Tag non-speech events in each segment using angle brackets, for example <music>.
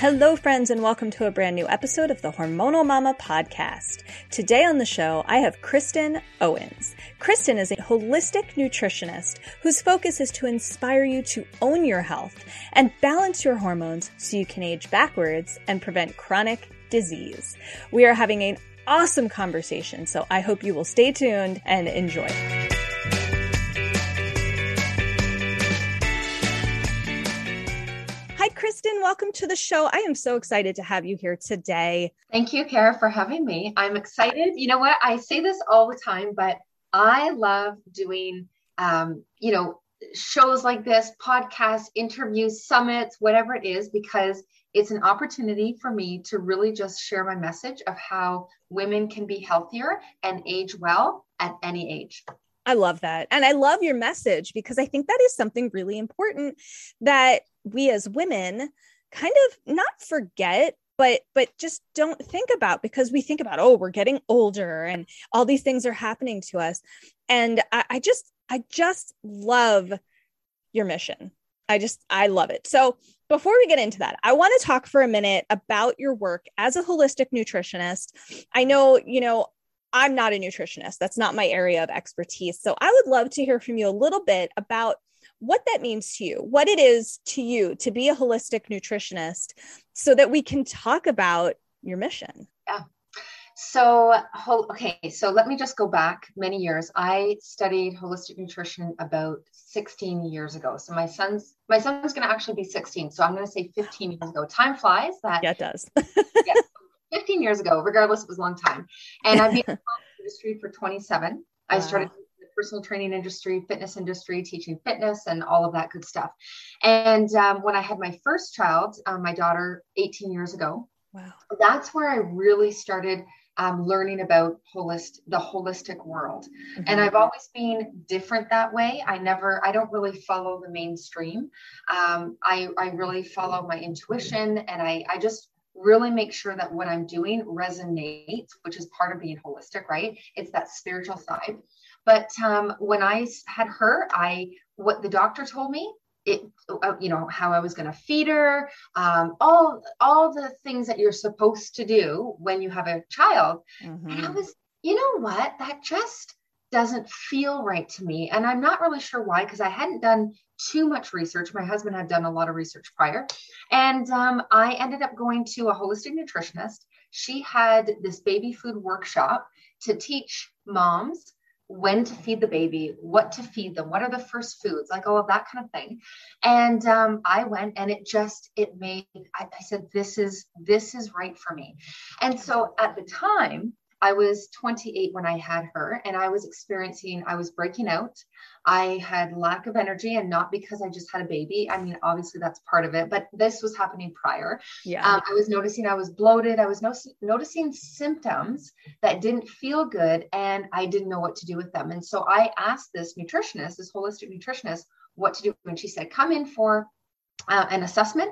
Hello, friends, and welcome to a brand new episode of the Hormonal Mama podcast. Today on the show, I have Kristen Owens. Kristen is a holistic nutritionist whose focus is to inspire you to own your health and balance your hormones so you can age backwards and prevent chronic disease. We are having an awesome conversation, so I hope you will stay tuned and enjoy. Kristen. Welcome to the show. I am so excited to have you here today. Thank you, Kara, for having me. I'm excited. You know what? I say this all the time, but I love doing, um, you know, shows like this, podcasts, interviews, summits, whatever it is, because it's an opportunity for me to really just share my message of how women can be healthier and age well at any age. I love that. And I love your message because I think that is something really important that we as women kind of not forget but but just don't think about because we think about oh we're getting older and all these things are happening to us. And I, I just i just love your mission. I just i love it. So before we get into that i want to talk for a minute about your work as a holistic nutritionist. I know you know i'm not a nutritionist. That's not my area of expertise. So i would love to hear from you a little bit about what that means to you, what it is to you to be a holistic nutritionist, so that we can talk about your mission. Yeah. So, okay, so let me just go back many years. I studied holistic nutrition about 16 years ago. So my son's my son's going to actually be 16. So I'm going to say 15 years ago. Time flies. That yeah, it does. <laughs> yeah, 15 years ago. Regardless, it was a long time. And I've been in the industry for 27. Wow. I started personal training industry, fitness industry, teaching fitness, and all of that good stuff. And um, when I had my first child, um, my daughter, 18 years ago, wow, that's where I really started um, learning about holistic the holistic world. Mm-hmm. and i've always been different that way. I never i don't really follow the mainstream. Um, I, I really follow my intuition and I, I just really make sure that what i'm doing resonates which is part of being holistic right? It's that spiritual side but um, when I had her, I what the doctor told me, it uh, you know how I was going to feed her, um, all all the things that you're supposed to do when you have a child. Mm-hmm. And I was, you know what, that just doesn't feel right to me, and I'm not really sure why because I hadn't done too much research. My husband had done a lot of research prior, and um, I ended up going to a holistic nutritionist. She had this baby food workshop to teach moms when to feed the baby, what to feed them, what are the first foods, like all of that kind of thing. And um, I went and it just, it made, I, I said, this is, this is right for me. And so at the time, I was 28 when I had her, and I was experiencing, I was breaking out. I had lack of energy, and not because I just had a baby. I mean, obviously that's part of it, but this was happening prior. Yeah. Um, I was noticing I was bloated. I was no- noticing symptoms that didn't feel good, and I didn't know what to do with them. And so I asked this nutritionist, this holistic nutritionist, what to do. And she said, come in for uh, an assessment.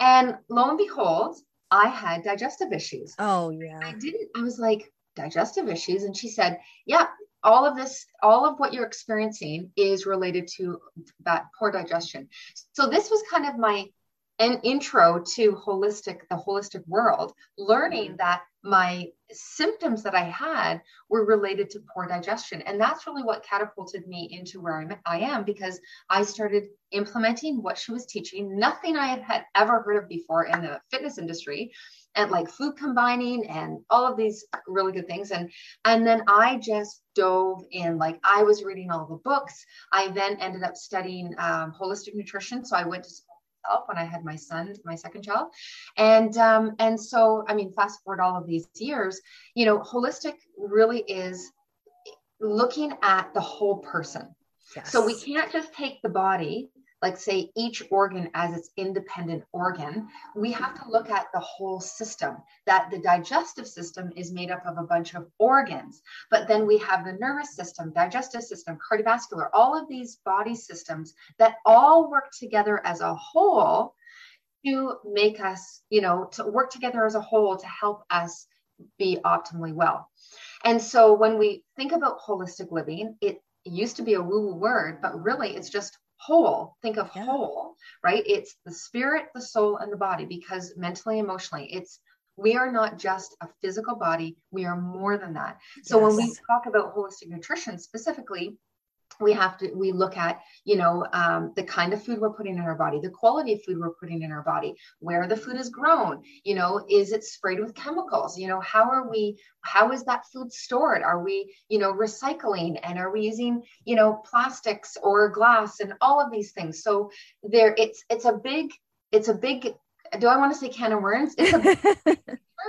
And lo and behold, I had digestive issues. Oh, yeah. I didn't, I was like, digestive issues. And she said, Yeah, all of this, all of what you're experiencing is related to that poor digestion. So this was kind of my an intro to holistic the holistic world learning mm-hmm. that my symptoms that i had were related to poor digestion. And that's really what catapulted me into where I'm, i am because i started implementing what she was teaching. Nothing i had, had ever heard of before in the fitness industry and like food combining and all of these really good things and and then i just dove in like i was reading all the books i then ended up studying um, holistic nutrition so i went to myself when I had my son, my second child. And um, and so I mean, fast forward all of these years, you know, holistic really is looking at the whole person. Yes. So we can't just take the body like say each organ as its independent organ we have to look at the whole system that the digestive system is made up of a bunch of organs but then we have the nervous system digestive system cardiovascular all of these body systems that all work together as a whole to make us you know to work together as a whole to help us be optimally well. And so when we think about holistic living it used to be a woo woo word, but really it's just whole think of yeah. whole right it's the spirit the soul and the body because mentally emotionally it's we are not just a physical body we are more than that so yes. when we talk about holistic nutrition specifically we have to we look at you know um, the kind of food we're putting in our body the quality of food we're putting in our body where the food is grown you know is it sprayed with chemicals? You know how are we how is that food stored? Are we you know recycling? And are we using you know plastics or glass and all of these things? So there it's it's a big it's a big do i want to say can of worms? It's a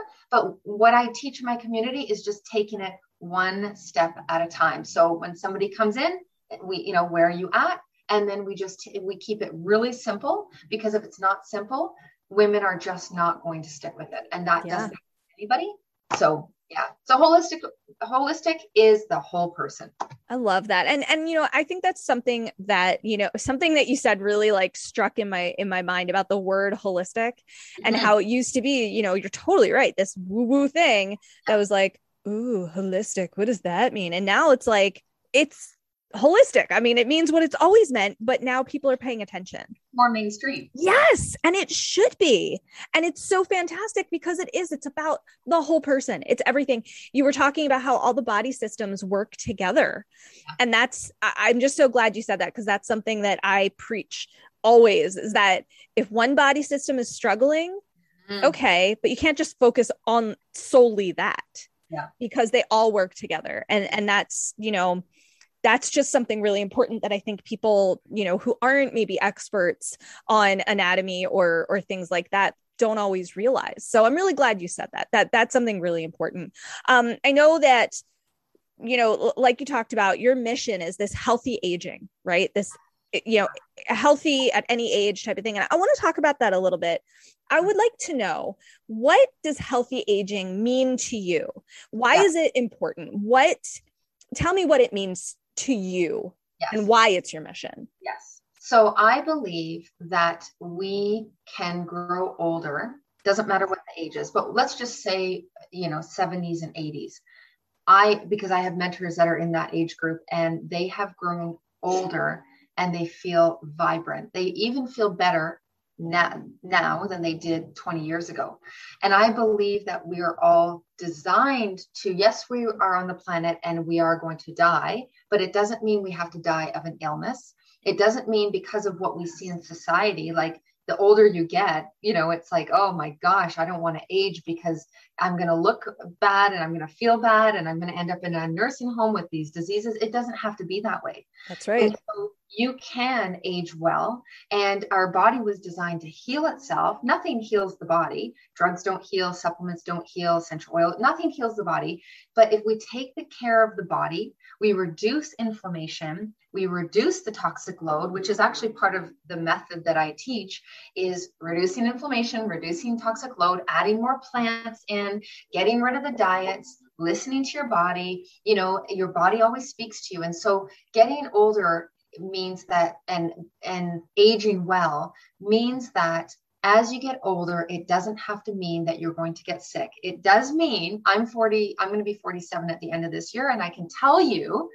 <laughs> but what i teach my community is just taking it one step at a time. So when somebody comes in we you know where are you at. And then we just we keep it really simple because if it's not simple women are just not going to stick with it. And that yeah. doesn't anybody. So yeah. So holistic holistic is the whole person. I love that. And and you know i think that's something that you know something that you said really like struck in my in my mind about the word holistic and mm-hmm. how it used to be you know you're totally right this woo woo thing that was like ooh holistic what does that mean? And now it's like it's holistic. I mean, it means what it's always meant, but now people are paying attention. More mainstream. Yes. And it should be. And it's so fantastic because it is. It's about the whole person, it's everything. You were talking about how all the body systems work together. Yeah. And that's, I'm just so glad you said that because that's something that I preach always is that if one body system is struggling, mm. okay, but you can't just focus on solely that. Yeah. Because they all work together. And and that's, you know, that's just something really important that I think people, you know, who aren't maybe experts on anatomy or or things like that don't always realize. So I'm really glad you said that. That that's something really important. Um, I know that, you know, like you talked about, your mission is this healthy aging, right? This, you know, healthy at any age type of thing. And I want to talk about that a little bit. I would like to know what does healthy aging mean to you? Why yeah. is it important? What tell me what it means to you yes. and why it's your mission. Yes. So I believe that we can grow older. Doesn't matter what the age is, but let's just say, you know, 70s and 80s. I, because I have mentors that are in that age group and they have grown older and they feel vibrant. They even feel better now, now than they did 20 years ago. And I believe that we are all designed to, yes, we are on the planet and we are going to die, but it doesn't mean we have to die of an illness. It doesn't mean because of what we see in society, like the older you get, you know, it's like, oh my gosh, I don't want to age because I'm going to look bad and I'm going to feel bad and I'm going to end up in a nursing home with these diseases. It doesn't have to be that way. That's right. So you can age well, and our body was designed to heal itself. Nothing heals the body. Drugs don't heal, supplements don't heal, essential oil, nothing heals the body. But if we take the care of the body, we reduce inflammation, we reduce the toxic load, which is actually part of the method that I teach is reducing inflammation, reducing toxic load, adding more plants in, getting rid of the diets, listening to your body. You know, your body always speaks to you. And so getting older means that and and aging well means that as you get older it doesn't have to mean that you're going to get sick it does mean i'm 40 i'm going to be 47 at the end of this year and i can tell you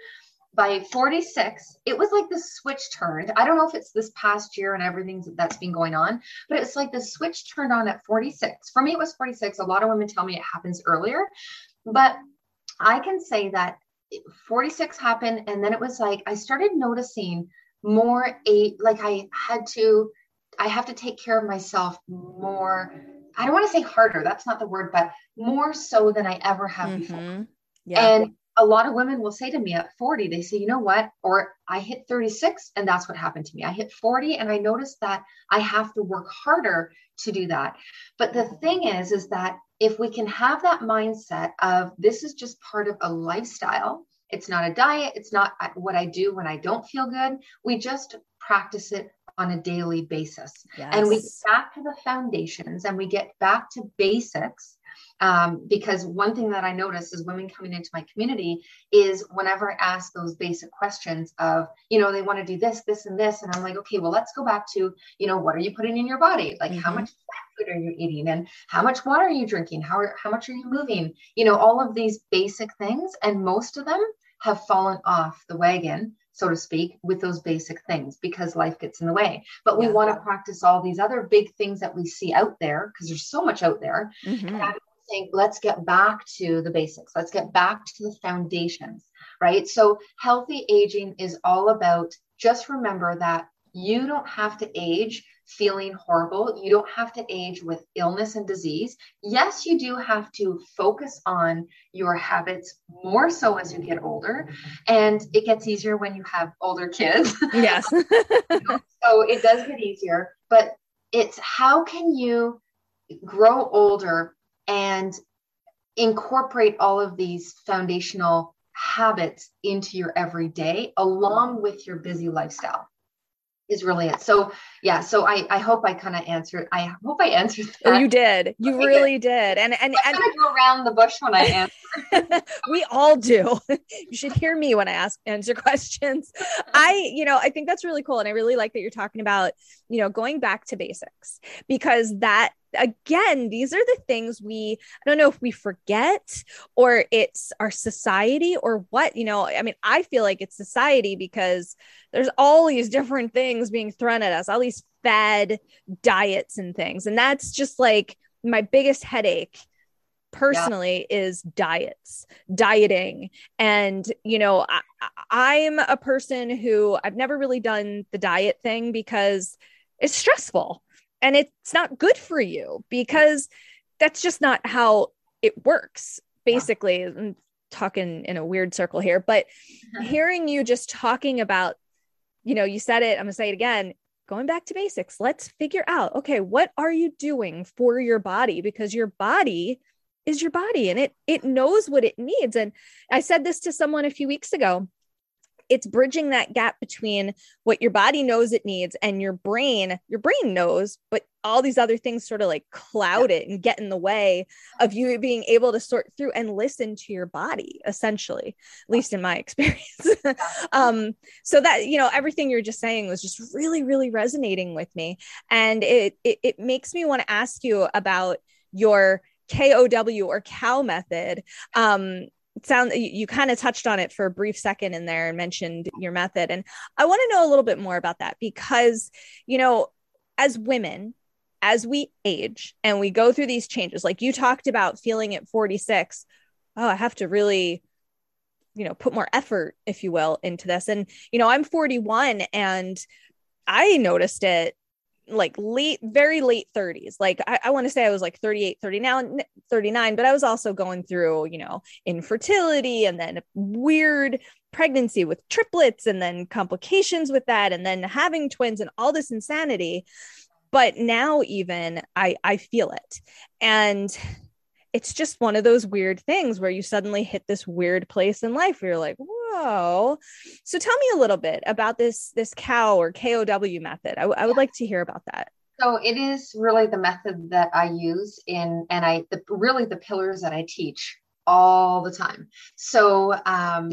by 46 it was like the switch turned. I don't know if it's this past year and everything that's been going on but it's like the switch turned on at 46 for me it was 46 a lot of women tell me it happens earlier but i can say that 46 happened and then it was like i started noticing more a, like i had to i have to take care of myself more. I don't want to say harder that's not the word but more so than i ever have mm-hmm. before yeah. and a lot of women will say to me at 40 they say you know what or i hit 36 and that's what happened to me i hit 40 and i noticed that i have to work harder to do that but the thing is is that if we can have that mindset of this is just part of a lifestyle, it's not a diet, it's not uh, what I do when I don't feel good. We just practice it on a daily basis. Yes. And we get back to the foundations and we get back to basics um, because one thing that I notice is women coming into my community is whenever I ask those basic questions of, you know, they want to do this, this, and this. And I'm like, okay, well, let's go back to, you know, what are you putting in your body? Like, mm-hmm. how much food are you eating? And how much water are you drinking? How, are, how much are you moving? You know, all of these basic things. And most of them have fallen off the wagon so to speak, with those basic things because life gets in the way. But we Yeah. want to practice all these other big things that we see out there because there's so much out there. Mhm. And I'm let's get back to the basics. Let's get back to the foundations, right? So, healthy aging is all about just remember that you don't have to age feeling horrible. You don't have to age with illness and disease. Yes, you do have to focus on your habits more so as you get older. And it gets easier when you have older kids. <laughs> Yes. <laughs> so it does get easier, but it's how can you grow older and incorporate all of these foundational habits into your everyday along with your busy lifestyle is really it. So yeah, so I I hope I kind of answered. I hope I answered oh, that. oh, you did. You really did. And and I and go around the bush when I <laughs> answer. <laughs> we all do. <laughs> you should hear me when I ask answer questions. I, you know, I think that's really cool. And I really like that you're talking about, you know, going back to basics because that again, these are the things we, I don't know if we forget or it's our society or what, you know, I mean, I feel like it's society because there's all these different things being thrown at us, all these fad diets and things. And that's just like my biggest headache personally is diets dieting and you know I, i'm a person who i've never really done the diet thing because it's stressful and it's not good for you because that's just not how it works basically. I'm talking in a weird circle here but <laughs> hearing you just talking about you know you said it i'm going to say it again going back to basics let's figure out okay what are you doing for your body? Because your body is your body and it it knows what it needs. And i said this to someone a few weeks ago it's bridging that gap between what your body knows it needs and your brain your brain knows but all these other things sort of like cloud it and get in the way of you being able to sort through and listen to your body essentially at least in my <laughs> experience. Um so that you know everything you're just saying was just really really resonating with me. And it it, it makes me want to ask you about your KOW or cow method. Um, sound you, you kind of touched on it for a brief second in there and mentioned your method. And I want to know a little bit more about that because, you know, as women, as we age and we go through these changes, like you talked about feeling at 46, oh, I have to really you know put more effort if you will into this and you know i'm 41 and i noticed it like late very late 30s like i, I want to say i was like 38 30 now 39 but i was also going through you know infertility and then weird pregnancy with triplets and then complications with that and then having twins and all this insanity. But now even i i feel it. And it's just one of those weird things where you suddenly hit this weird place in life where you're like whoa so tell me a little bit about this this cow or kow method I, w- I would like to hear about that So it is really the method that I use in, and I the, really the pillars that I teach all the time. So um,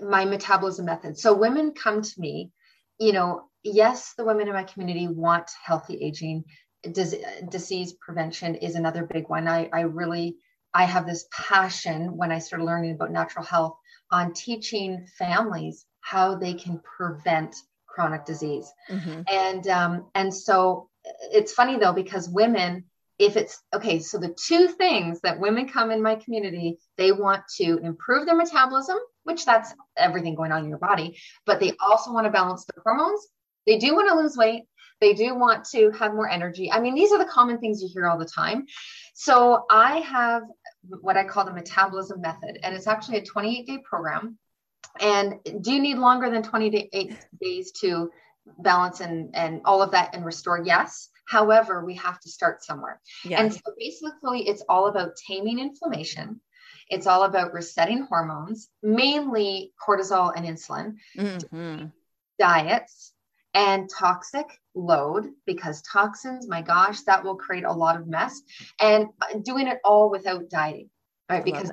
my metabolism method. So women come to me, you know, yes, the women in my community want healthy aging. Dis- disease prevention is another big one. I, I really I have this passion when I started learning about natural health on teaching families how they can prevent chronic disease mm-hmm. and um, and so it's funny though because women if it's okay so the two things that women come in my community they want to improve their metabolism which that's everything going on in your body but they also want to balance their hormones they do want to lose weight they do want to have more energy i mean these are the common things you hear all the time so i have what i call the metabolism method and it's actually a 28 day program and do you need longer than 28 days to balance and, and all of that and restore? Yes. However, we have to start somewhere. yeah And so basically, it's all about taming inflammation. It's all about resetting hormones, mainly cortisol and insulin, Mhm. diets, and toxic load, because toxins, my gosh, that will create a lot of mess. And uh, doing it all without dieting, right? Love Because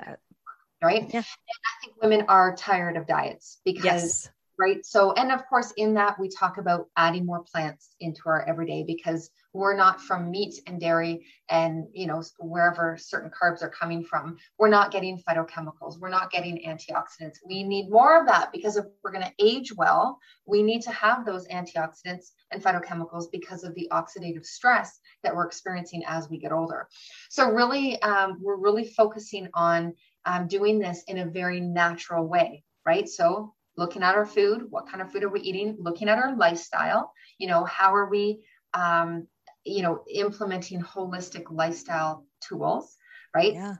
right? Yeah. And I think women are tired of diets because yes right? So and of course in that we talk about adding more plants into our everyday because we're not from meat and dairy and you know wherever certain carbs are coming from we're not getting phytochemicals we're not getting antioxidants. We need more of that because if we're going to age well we need to have those antioxidants and phytochemicals because of the oxidative stress that we're experiencing as we get older. So really um, we're really focusing on um, doing this in a very natural way right? So looking at our food what kind of food are we eating looking at our lifestyle you know how are we um, you know implementing holistic lifestyle tools right? Yeah.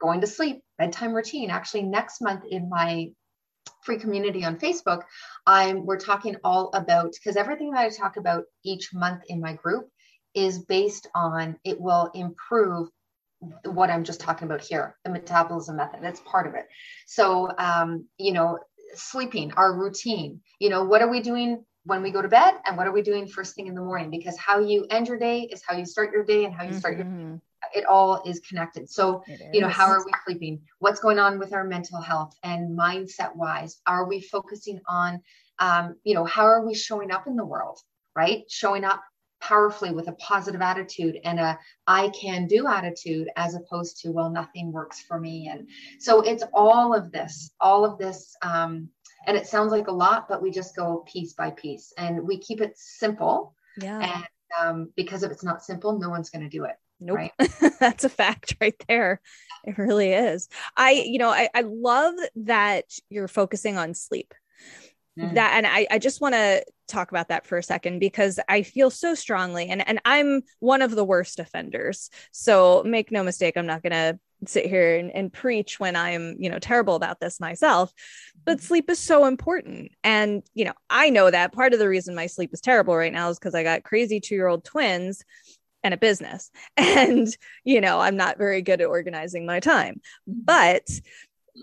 Going to sleep bedtime routine. Actually next month in my free community on facebook i'm we're talking all about because everything that i talk about each month in my group is based on it will improve what i'm just talking about here the metabolism method. That's part of it. So um, you know sleeping, our routine. You know, what are we doing when we go to bed and what are we doing first thing in the morning? Because how you end your day is how you start your day and how you start mm-hmm. your it all is connected. So, you know, how are we sleeping? What's going on with our mental health and mindset wise? Are we focusing on, um, you know, how are we showing up in the world, right? Showing up powerfully with a positive attitude and a I can do attitude as opposed to, well, nothing works for me. And so it's all of this, all of this. Um, and it sounds like a lot, but we just go piece by piece and we keep it simple. Yeah. And um, because if it's not simple, no one's going to do it. Nope. Right? <laughs> That's a fact right there. It really is. I, you know, I, I love that you're focusing on sleep mm. that and I, I just want to talk about that for a second because I feel so strongly and and I'm one of the worst offenders. So make no mistake, I'm not gonna sit here and, and preach when I'm, you know, terrible about this myself. But mm-hmm. sleep is so important. And, you know, I know that part of the reason my sleep is terrible right now is because I got crazy two-year-old twins and a business. <laughs> And, you know, I'm not very good at organizing my time. Mm-hmm. But,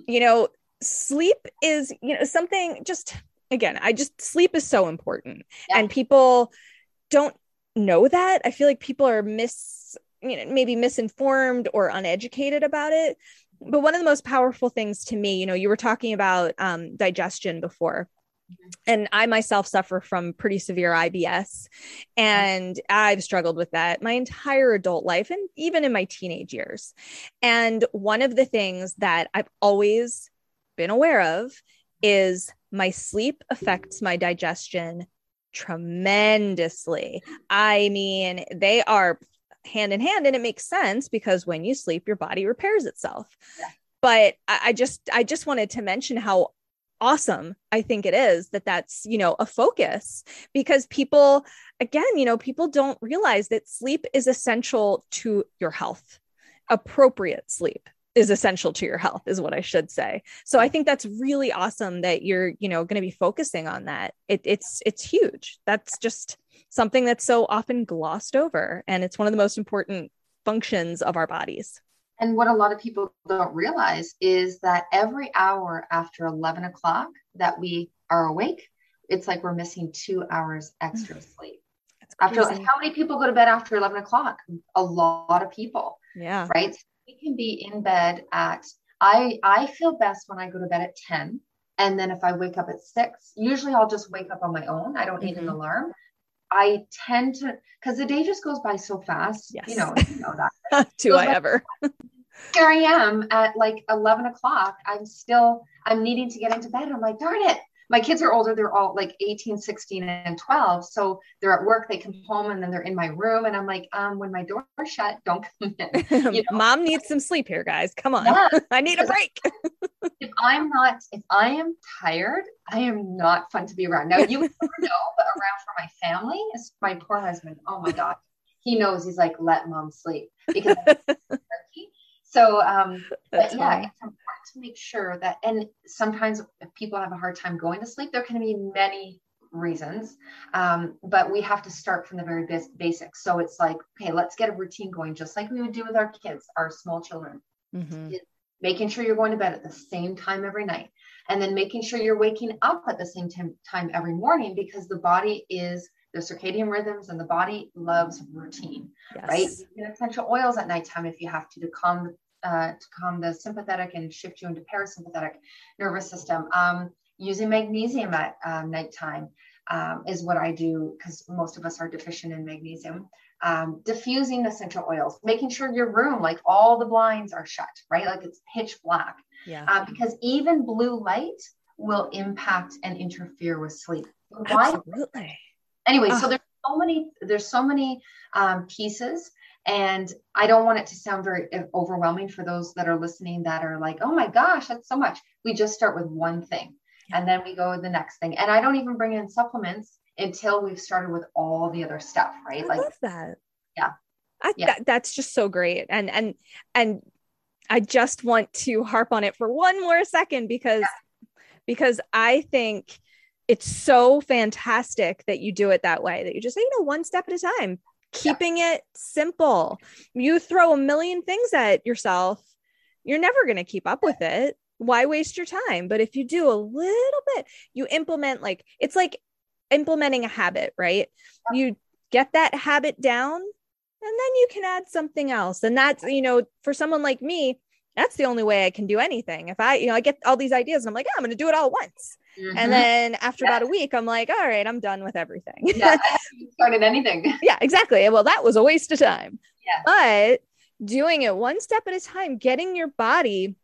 you know, sleep is, you know, something just again, I just sleep is so important. Yeah. And people don't know that. I feel like people are mis you know maybe misinformed or uneducated about it. But one of the most powerful things to me, you know, you were talking about um, digestion before. Mm-hmm. And I myself suffer from pretty severe IBS, and I've struggled with that my entire adult life and even in my teenage years. And one of the things that I've always been aware of is my sleep affects my digestion tremendously. I mean, they are hand in hand and it makes sense because when you sleep your body repairs itself. Yeah. But I, I just I just wanted to mention how awesome I think it is that that's, you know, a focus because people again, you know, people don't realize that sleep is essential to your health. Appropriate sleep is essential to your health is what i should say. So i think that's really awesome that you're you know going to be focusing on that. It, it's it's huge. That's just something that's so often glossed over and it's one of the most important functions of our bodies. And what a lot of people don't realize is that every hour after 11 o'clock that we are awake it's like we're missing two hours extra mm. sleep. After how many people go to bed after 11 o'clock? A lot of people yeah. right we can be in bed at I I feel best when I go to bed at 10 and then if I wake up at 6, usually I'll just wake up on my own. I don't need mm-hmm. an alarm. I tend to because the day just goes by so fast. Yes. You know, you know that. <laughs> Do I ever? here I am at like 11 o'clock. I'm still, I'm needing to get into bed. I'm like, darn it, my kids are older they're all like 18 16 and 12 so they're at work they come home and then they're in my room and i'm like um when my door is shut don't come in. <laughs> You know? mom needs some sleep here guys. Come on. Yeah, <laughs> i need a break. <laughs> If i'm not if i am tired i am not fun to be around. Now you never know but around for my family is my poor husband. Oh my god he knows he's like let mom sleep because so um but yeah important to make sure that and sometimes if people have a hard time going to sleep there can be many reasons um, but we have to start from the very basics so it's like okay let's get a routine going just like we would do with our kids our small children mm-hmm. making sure you're going to bed at the same time every night and then making sure you're waking up at the same time, time every morning because the body is the circadian rhythms and the body loves routine, yes. right? essential oils at nighttime if you have to to calm uh, to calm the sympathetic and shift you into parasympathetic nervous system. Um, using magnesium at um, nighttime um, is what I do because most of us are deficient in magnesium. Um, diffusing essential oils, making sure your room, like all the blinds are shut, right? Like it's pitch black. Yeah. Uh, because even blue light will impact and interfere with sleep. Why? Absolutely. Anyway, so there's so many, there's so many um, pieces and I don't want it to sound very eh, overwhelming for those that are listening that are like, oh my gosh, that's so much. We just start with one thing and then we go with the next thing. And I don't even bring in supplements until we've started with all the other stuff, right? I like love that. Yeah. I, yeah. That, that's just so great. And and and I just want to harp on it for one more second because yeah. because I think it's so fantastic that you do it that way that you just say, you know, one step at a time, keeping yeah. it simple. You throw a million things at yourself, you're never going to keep up with it. Why waste your time? But if you do a little bit you implement like it's like implementing a habit right? You get that habit down and then you can add something else. And that's you know for someone like me that's the only way i can do anything. If i you know i get all these ideas and i'm like yeah, i'm going to do it all once mm-hmm. and then after yeah. about a week i'm like all right i'm done with everything. Yeah <laughs> started anything. Yeah exactly. Well that was a waste of time. Yeah. But doing it one step at a time getting your body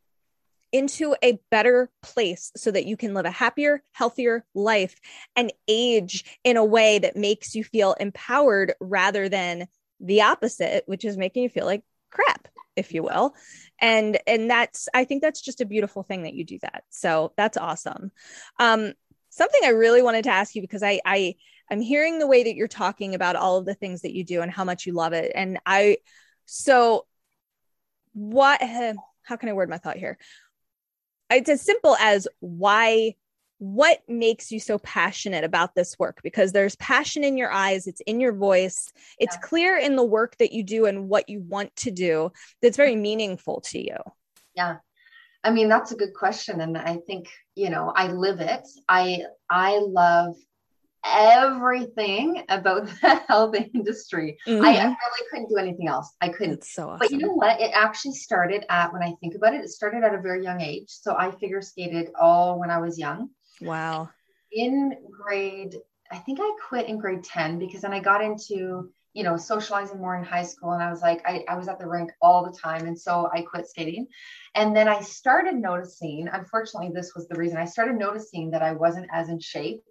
into a better place so that you can live a happier, healthier life and age in a way that makes you feel empowered rather than the opposite, which is making you feel like crap, if you will. And and that's I think that's just a beautiful thing that you do that. So that's awesome. Um, something I really wanted to ask you because I I I'm hearing the way that you're talking about all of the things that you do and how much you love it. And I so what <sighs> how can I word my thought here? it's as simple as why what makes you so passionate about this work because there's passion in your eyes it's in your voice it's yeah. clear in the work that you do and what you want to do that's very meaningful to you yeah i mean that's a good question and i think you know i live it i i love everything about <laughs> the health industry. Mm-hmm. I, I, really couldn't do anything else. I couldn't. That's so awesome. But you know what? It actually started at, when I think about it, it started at a very young age. So I figure skated all when I was young. Wow. In grade, I think I quit in grade 10 because then I got into, you know, socializing more in high school. And I was like, I, I was at the rink all the time. And so I quit skating. And then I started noticing, unfortunately, this was the reason I started noticing that I wasn't as in shape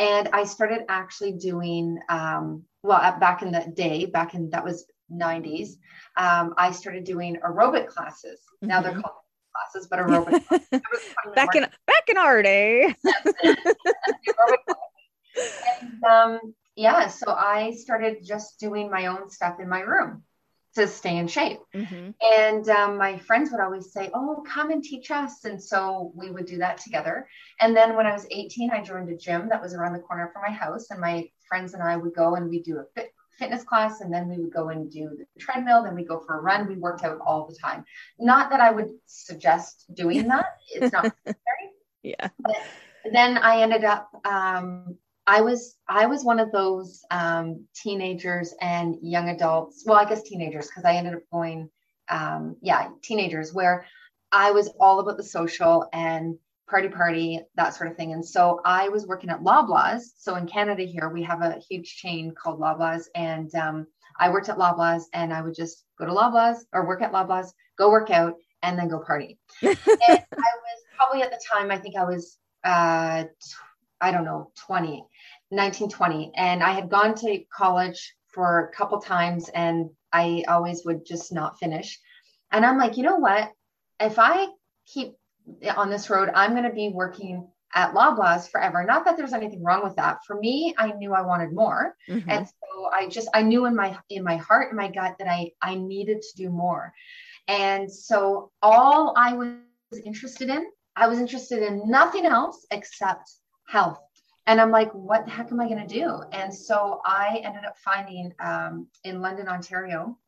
and I started actually doing, um, well, back in the day, back in that was 90s, um, I started doing aerobic classes. Mm-hmm. Now they're mm-hmm. called classes, but aerobic <laughs> back in back in our day. <laughs> and, um, yeah, so I started just doing my own stuff in my room to stay in shape. Mm-hmm. And um, my friends would always say, Oh, come and teach us. And so we would do that together. And then when I was 18, I joined a gym that was around the corner from my house. And my friends and I would go and we do a fit, fitness class. And then we would go and do the treadmill. Then we go for a run. We worked out all the time. Not that I would suggest doing that, it's not <laughs> necessary. yeah. But then I ended up um, I was I was one of those um, teenagers and young adults. Well, I guess teenagers because I ended up going, um, yeah, teenagers where I was all about the social and party party that sort of thing. And so I was working at Loblaws. So in Canada here we have a huge chain called Loblaws, and um, I worked at Loblaws, and I would just go to Loblaws or work at Loblaws, go work out, and then go party. <laughs> and I was probably at the time I think I was uh, I don't know 20 1920 and i had gone to college for a couple times and i always would just not finish and i'm like you know what if i keep on this road i'm going to be working at loblaws forever. Not that there's anything wrong with that. For me i knew i wanted more. Mm-hmm. and so i just i knew in my in my heart and my gut that i i needed to do more. And so all i was interested in i was interested in nothing else except health. And I'm like, what the heck am I going to do? And so I ended up finding um, in London, Ontario,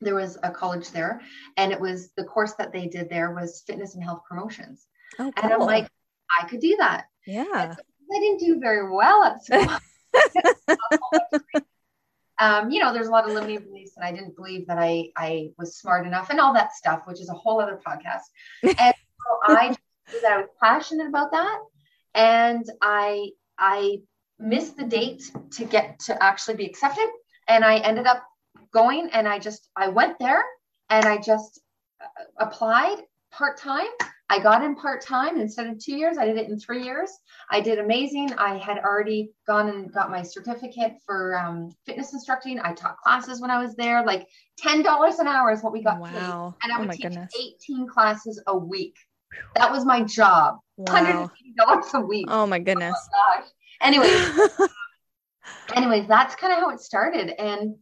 there was a college there, and it was the course that they did there was fitness and health promotions. Oh, cool. And I'm like, I could do that. Yeah. So I didn't do very well at school. <laughs> um, you know, there's a lot of limiting beliefs, and I didn't believe that I I was smart enough, and all that stuff, which is a whole other podcast. <laughs> And so I, I was passionate about that, and I I missed the date to get to actually be accepted, and I ended up going, and I just I went there, and I just uh, applied part time. I got in part time instead of two years. I did it in three years. I did amazing. I had already gone and got my certificate for um, fitness instructing. I taught classes when I was there. Like ten dollars an hour is what we got wow. paid, and I oh would my teach goodness. eighteen classes a week. That was my job. Wow. and eighty dollars a week. Oh my goodness. Oh gosh. Anyways, <laughs> anyways, that's kind of how it started. And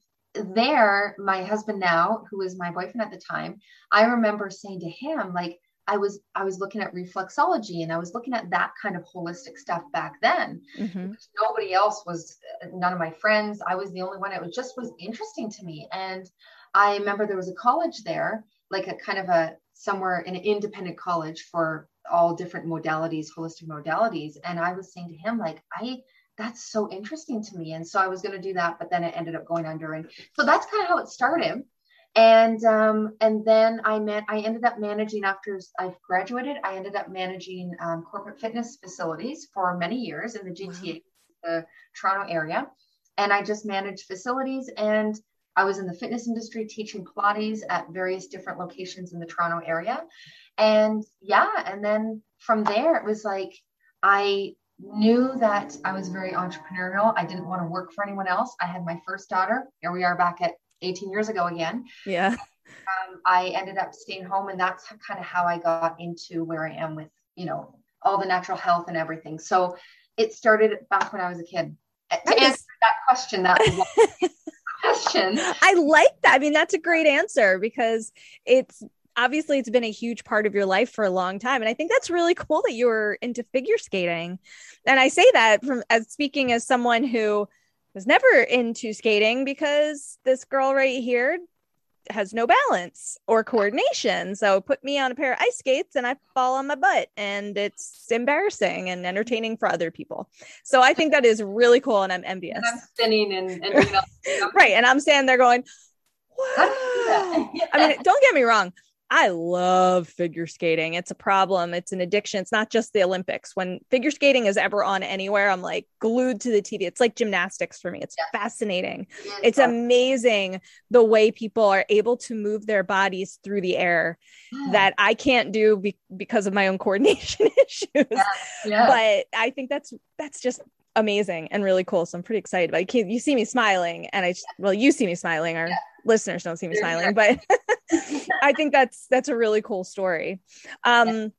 there, my husband now, who was my boyfriend at the time, I remember saying to him, like, I was I was looking at reflexology and I was looking at that kind of holistic stuff back then. Mhm. Nobody else was none of my friends. I was the only one. It was just was interesting to me. And I remember there was a college there, like a kind of a somewhere an independent college for all different modalities, holistic modalities. And I was saying to him, like, I that's so interesting to me. And so I was going to do that, but then it ended up going under. And so that's kind of how it started. And um, and then I met I ended up managing after I graduated. I ended up managing um, corporate fitness facilities for many years in the GTA, the Toronto area, and I just managed facilities. And I was in the fitness industry teaching Pilates at various different locations in the Toronto area. And yeah, and then from there it was like I knew that I was very entrepreneurial. I didn't want to work for anyone else. I had my first daughter. Here we are back at 18 years ago again. Yeah. Um, I ended up staying home, and that's kind of how I got into where I am with, you know, all the natural health and everything. So it started back when I was a kid. To That is- answer that question, that <laughs> question. I like that. I mean, that's a great answer because it's obviously it's been a huge part of your life for a long time. And I think that's really cool that you were into figure skating. And I say that from as speaking as someone who was never into skating because this girl right here has no balance or coordination. So put me on a pair of ice skates and I fall on my butt and it's embarrassing and entertaining for other people. So I think that is really cool and I'm envious. And I'm spinning and, and <laughs> right. And I'm standing there going, How do you do wow. I mean, don't get me wrong. I love figure skating. It's a problem. It's an addiction. It's not just the Olympics. When figure skating is ever on anywhere, I'm like glued to the TV. It's like gymnastics for me. It's Yeah. fascinating. Is It's fun. amazing the way people are able to move their bodies through the air that I can't do be- because of my own <laughs> coordination issues. yeah. But I think that's that's just amazing and really cool. So I'm pretty excited. But you, you see me smiling, and I well, you see me smiling. Our Yeah. listeners don't see me smiling, but <laughs> I think that's that's a really cool story. Um,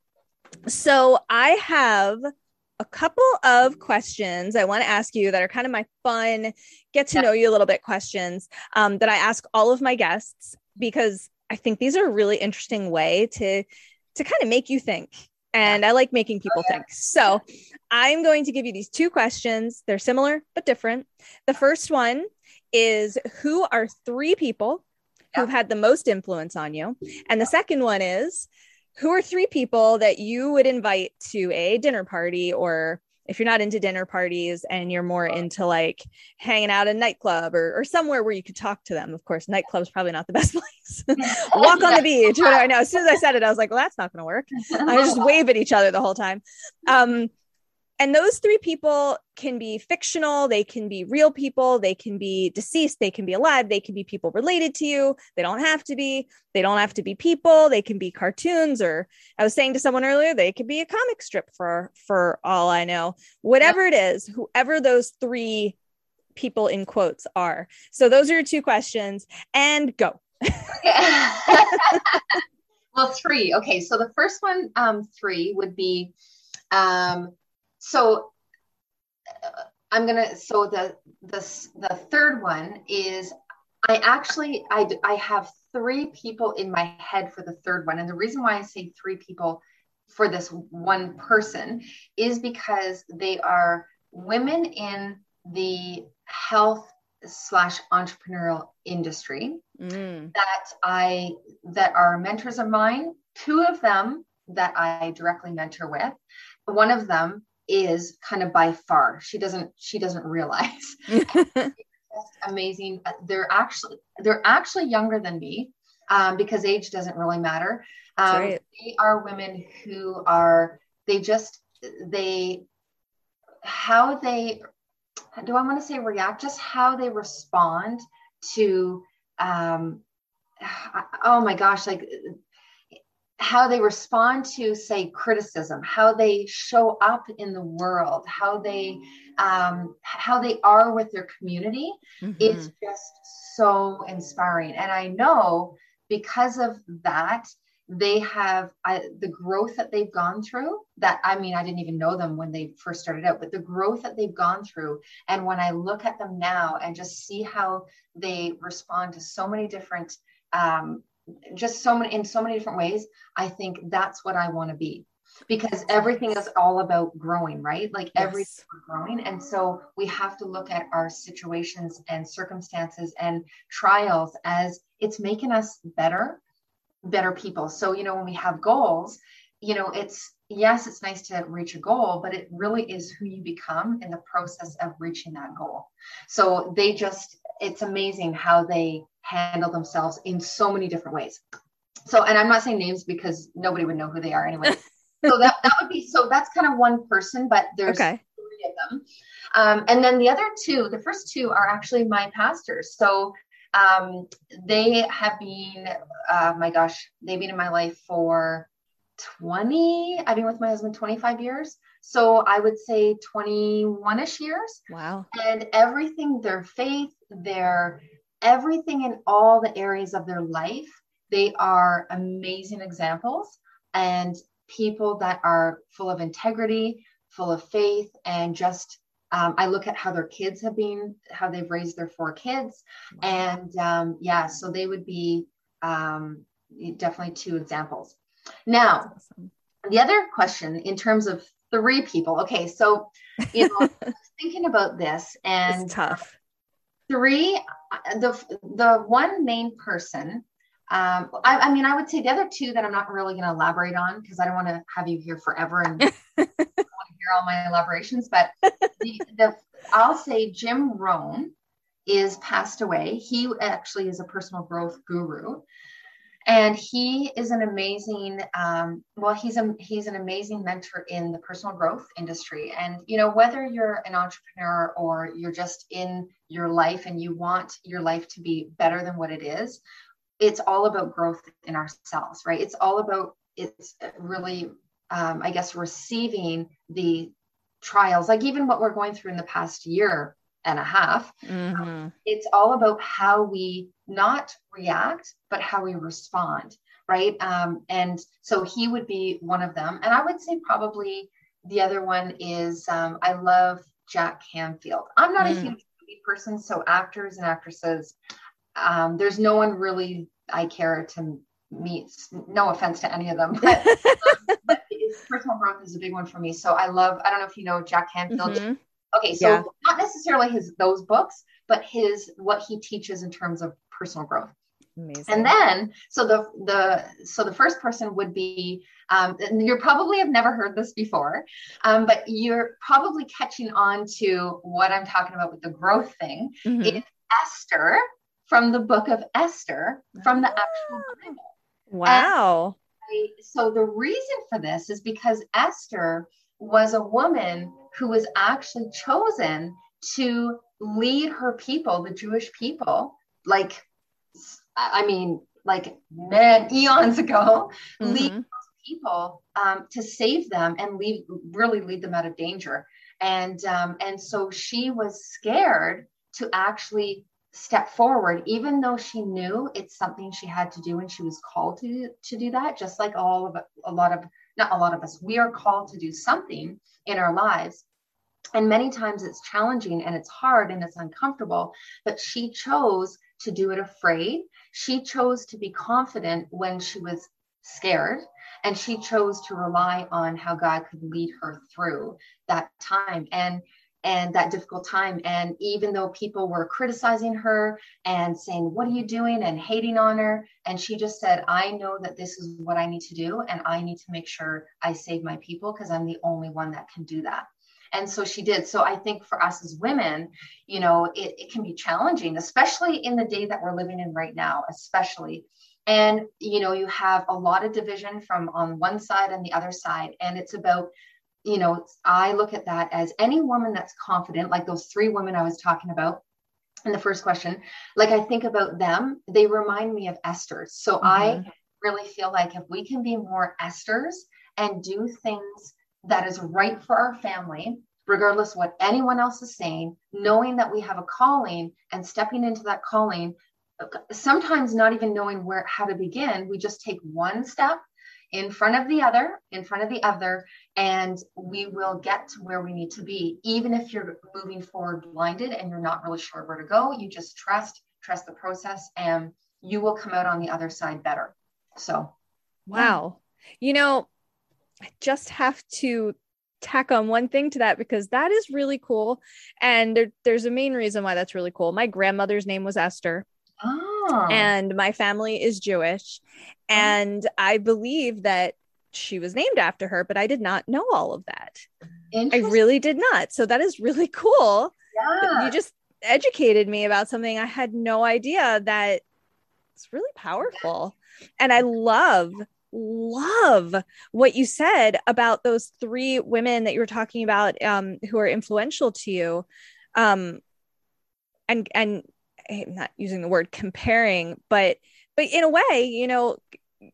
so I have a couple of questions I want to ask you that are kind of my fun get to Yeah. know you a little bit questions um, that I ask all of my guests because I think these are a really interesting way to to kind of make you think. And I like making people think. So I'm going to give you these two questions. They're similar but different. The first one is who are three people who've had the most influence on you? And the second one is who are three people that you would invite to a dinner party or if you're not into dinner parties and you're more into like hanging out at a nightclub or, or somewhere where you could talk to them of course nightclub's probably not the <laughs> best place. <laughs> Walk on the beach whatever. I know. As soon as i <laughs> said it i was like well that's not going to work. I just wave at each other the whole time. Um, and those three people can be fictional, they can be real people, they can be deceased, they can be alive, they can be people related to you. They don't have to be, they don't have to be people, they can be cartoons, or I was saying to someone earlier, they could be a comic strip for for all I know. Whatever it is, whoever those three people in quotes are. So those are your two questions, and go. <laughs> well, three. Okay, so the first one, um, three would be, um, so uh, I'm gonna. So the the the third one is, I actually I I have three people in my head for the third one, and the reason why I say three people for this one person is because they are women in the health slash entrepreneurial industry Mm, that I that are mentors of mine. Two of them that I directly mentor with. One of them is kind of by far. She doesn't she doesn't realize. <laughs> Just amazing. They're actually they're actually younger than me um, because age doesn't really matter. Um, right. They are women who are they just they how they do I want to say react, just how they respond to um <sighs> oh my gosh, like how they respond to say criticism how they show up in the world how they um, how they are with their community mm-hmm. it's just so inspiring and i know because of that they have I, the growth that they've gone through that i mean i didn't even know them when they first started out but the growth that they've gone through and when i look at them now and just see how they respond to so many different um, just so many in so many different ways i think that's what i want to be. Because everything is all about growing right? Like yes. everything growing. And so we have to look at our situations and circumstances and trials as it's making us better better people. So you know when we have goals you know it's yes it's nice to reach a goal but it really is who you become in the process of reaching that goal. So they just it's amazing how they handle themselves in so many different ways. So, and I'm not saying names because nobody would know who they are anyway. <laughs> so that, that would be, so that's kind of one person, but there's okay. three of them. Um, and then the other two, the first two are actually my pastors. So um, they have been, uh, my gosh, they've been in my life for 20, I've been with my husband 25 years. So I would say 21 ish years. Wow. And everything, their faith, their everything in all the areas of their life. They are amazing examples and people that are full of integrity, full of faith, and just um, I look at how their kids have been, how they've raised their four kids, and um, yeah, so they would be um, definitely two examples. Now, awesome. the other question in terms of three people. Okay, so you know, <laughs> thinking about this, and it's tough. Three, the the one main person um, I, I, mean, I would say the other two that I'm not really going to elaborate on because I don't want to have you here forever and want <laughs> to hear all my elaborations. But the, the, I'll say Jim Rohn is passed away. He actually is a personal growth guru, and he is an amazing um, well he's a he's an amazing mentor in the personal growth industry. And you know whether you're an entrepreneur or you're just in your life and you want your life to be better than what it is it's all about growth in ourselves right? It's all about it's really um, i guess receiving the trials like even what we're going through in the past year and a half. Mm-hmm. Um, it's all about how we not react, but how we respond, right? Um, and so he would be one of them. And I would say probably the other one is um, I love Jack Canfield. I'm not mm. a huge movie person, so actors and actresses, um, there's no one really I care to meet. No offense to any of them, <laughs> but, um, but personal growth is a big one for me. So I love. I don't know if you know Jack Canfield. Mm-hmm. Okay, so yeah. not necessarily his those books, but his what he teaches in terms of personal growth. Amazing. And then, so the the so the first person would be, um, you probably have never heard this before, um, but you're probably catching on to what I'm talking about with the growth thing. Mm-hmm. It's Esther from the book of Esther from the actual Bible. Wow. I, so the reason for this is because Esther was a woman who was actually chosen to lead her people, the Jewish people, like, I mean, like men eons ago, mm-hmm. lead those people um, to save them and lead, really lead them out of danger. And um, and so she was scared to actually step forward, even though she knew it's something she had to do and she was called to to do that. Just like all of a lot of not a lot of us, we are called to do something in our lives and many times it's challenging and it's hard and it's uncomfortable, but she chose to do it afraid. She chose to be confident when she was scared. And she chose to rely on how God could lead her through that time and and that difficult time. And even though people were criticizing her and saying, What are you doing? and hating on her, and she just said, I know that this is what I need to do, and I need to make sure I save my people because I'm the only one that can do that and so she did so i think for us as women you know it, it can be challenging especially in the day that we're living in right now especially and you know you have a lot of division from on one side and the other side and it's about you know, I look at that as any woman that's confident, like those three women I was talking about in the first question, like I think about them, they remind me of Esther's. So mm-hmm. I really feel like if we can be more Esther's and do things that is right for our family, regardless what anyone else is saying, knowing that we have a calling and stepping into that calling, sometimes not even knowing where how to begin, we just take one step in front of the other, in front of the other, and we will get to where we need to be. Even if you're moving forward blinded and you're not really sure where to go, you just trust, trust the process, and you will come out on the other side better. So, wow. You know, I just have to tack on one thing to that because that is really cool. And there, there's a main reason why that's really cool. My grandmother's name was Esther. Oh. And my family is Jewish. Oh. And I believe that she was named after her, but I did not know all of that. I really did not. So that is really <laughs> cool. Yeah. You just educated me about something I had no idea that it's really powerful. And I love, love what you said about those three women that you were talking about um, who are influential to you. Um, and, and I'm not using the word comparing, but, but in a way, you know,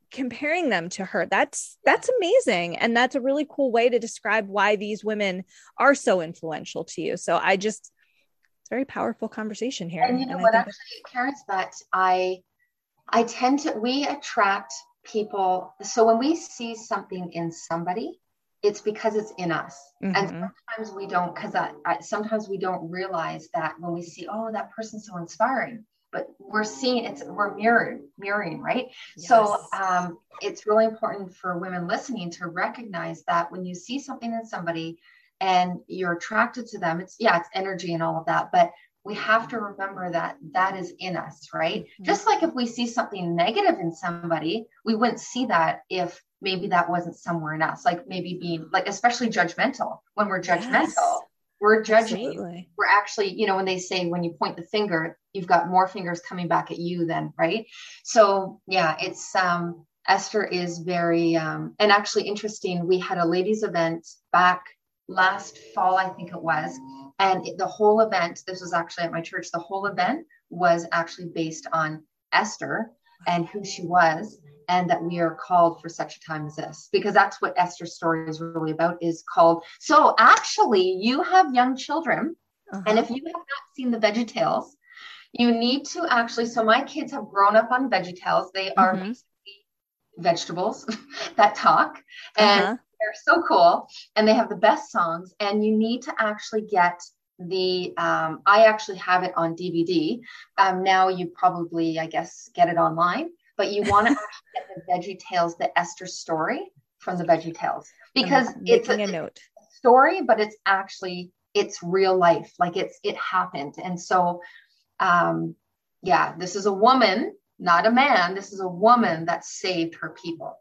comparing them to her that's that's amazing. And that's a really cool way to describe why these women are so influential to you. So i just it's very powerful conversation here. And you know and what? actually Karen's that i I tend to, we attract people. So when we see something in somebody, it's because it's in us. Mm-hmm. And sometimes we don't, because sometimes we don't realize that when we see, oh, that person's so inspiring, but we're seeing it's, we're mirrored, mirroring, right? Yes. So um, it's really important for women listening to recognize that when you see something in somebody and you're attracted to them, it's, yeah, it's energy and all of that, but we have to remember that that is in us, right? Mm-hmm. Just like if we see something negative in somebody, we wouldn't see that if maybe that wasn't somewhere in us, like maybe being like, especially judgmental. When we're judgmental, yes. we're judging. Absolutely. We're actually, you know, when they say when you point the finger, you've got more fingers coming back at you then, right? So yeah, it's um Esther is very um and actually interesting. We had a ladies event back last fall, I think it was and the whole event, this was actually at my church, the whole event was actually based on Esther and who she was and that we are called for such a time as this because that's what esther's story is really about is called so actually you have young children uh-huh. and if you have not seen the veggie tales you need to actually so my kids have grown up on veggie tales they are mm-hmm. vegetables <laughs> that talk and uh-huh. They're so cool and they have the best songs. And you need to actually get the um, I actually have it on DVD. Um, now you probably, I guess, get it online, but you want to actually get the Veggie Tales, the Esther story from the Veggie Tales because it's a, a note. story, but it's actually it's real life, like it's it happened. And so, um, yeah, this is a woman, not a man. This is a woman that saved her people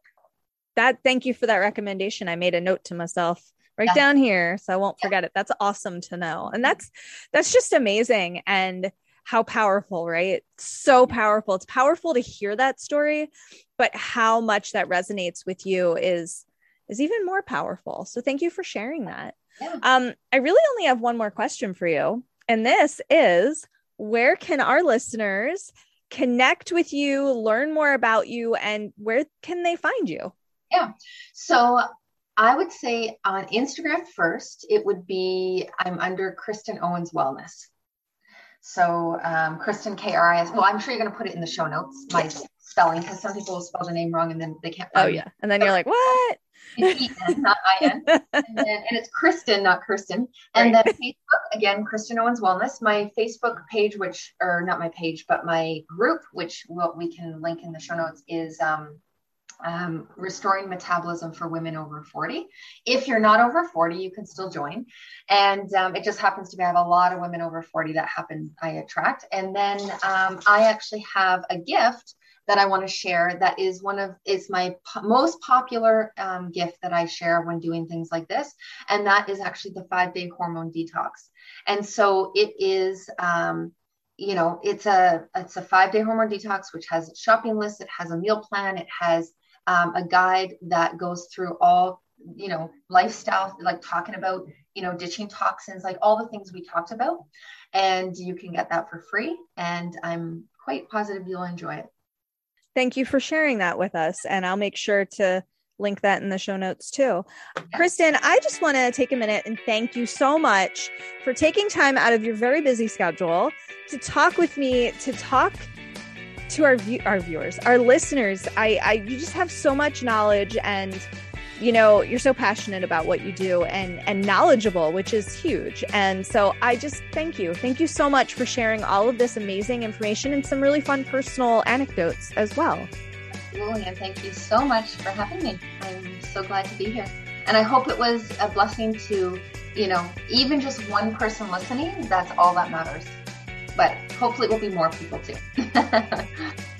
that thank you for that recommendation. I made a note to myself right yeah. down here so I won't yeah. forget it. That's awesome to know. And that's that's just amazing and how powerful, right? So powerful. It's powerful to hear that story, but how much that resonates with you is is even more powerful. So thank you for sharing that. Yeah. Um I really only have one more question for you. And this is where can our listeners connect with you, learn more about you and where can they find you? Yeah. So I would say on Instagram first, it would be I'm under Kristen Owens Wellness. So um, Kristen K R I S. Well, I'm sure you're going to put it in the show notes. My spelling because some people will spell the name wrong and then they can't. oh yeah, and then you're like, what? It's E-N, not I-N. and, then, and it's Kristen, not Kirsten. And right. then Facebook, again, Kristen Owens Wellness. My Facebook page, which, or not my page, but my group, which we'll, we can link in the show notes, is um, um, restoring metabolism for women over 40. If you're not over 40, you can still join. And um, it just happens to be I have a lot of women over 40 that happen I attract. And then um, I actually have a gift that I want to share that is one of is my po- most popular um, gift that I share when doing things like this, and that is actually the five day hormone detox. And so it is um, you know it's a it's a five day hormone detox which has a shopping list it has a meal plan it has um, a guide that goes through all you know, lifestyle, like talking about, you know, ditching toxins, like all the things we talked about. And you can get that for free. And I'm quite positive you'll enjoy it. Thank you for sharing that with us. And I'll make sure to link that in the show notes too. Kristen, I just want to take a minute and thank you so much for taking time out of your very busy schedule to talk with me, to talk to our view our viewers, our listeners. I, I you just have so much knowledge and you know you're so passionate about what you do and and knowledgeable which is huge and so i just thank you thank you so much for sharing all of this amazing information and some really fun personal anecdotes as well Absolutely. And thank you so much for having me. I'm so glad to be here. And I hope it was a blessing to, you know, even just one person listening. That's all that matters. But hopefully, it will be more people too. <laughs>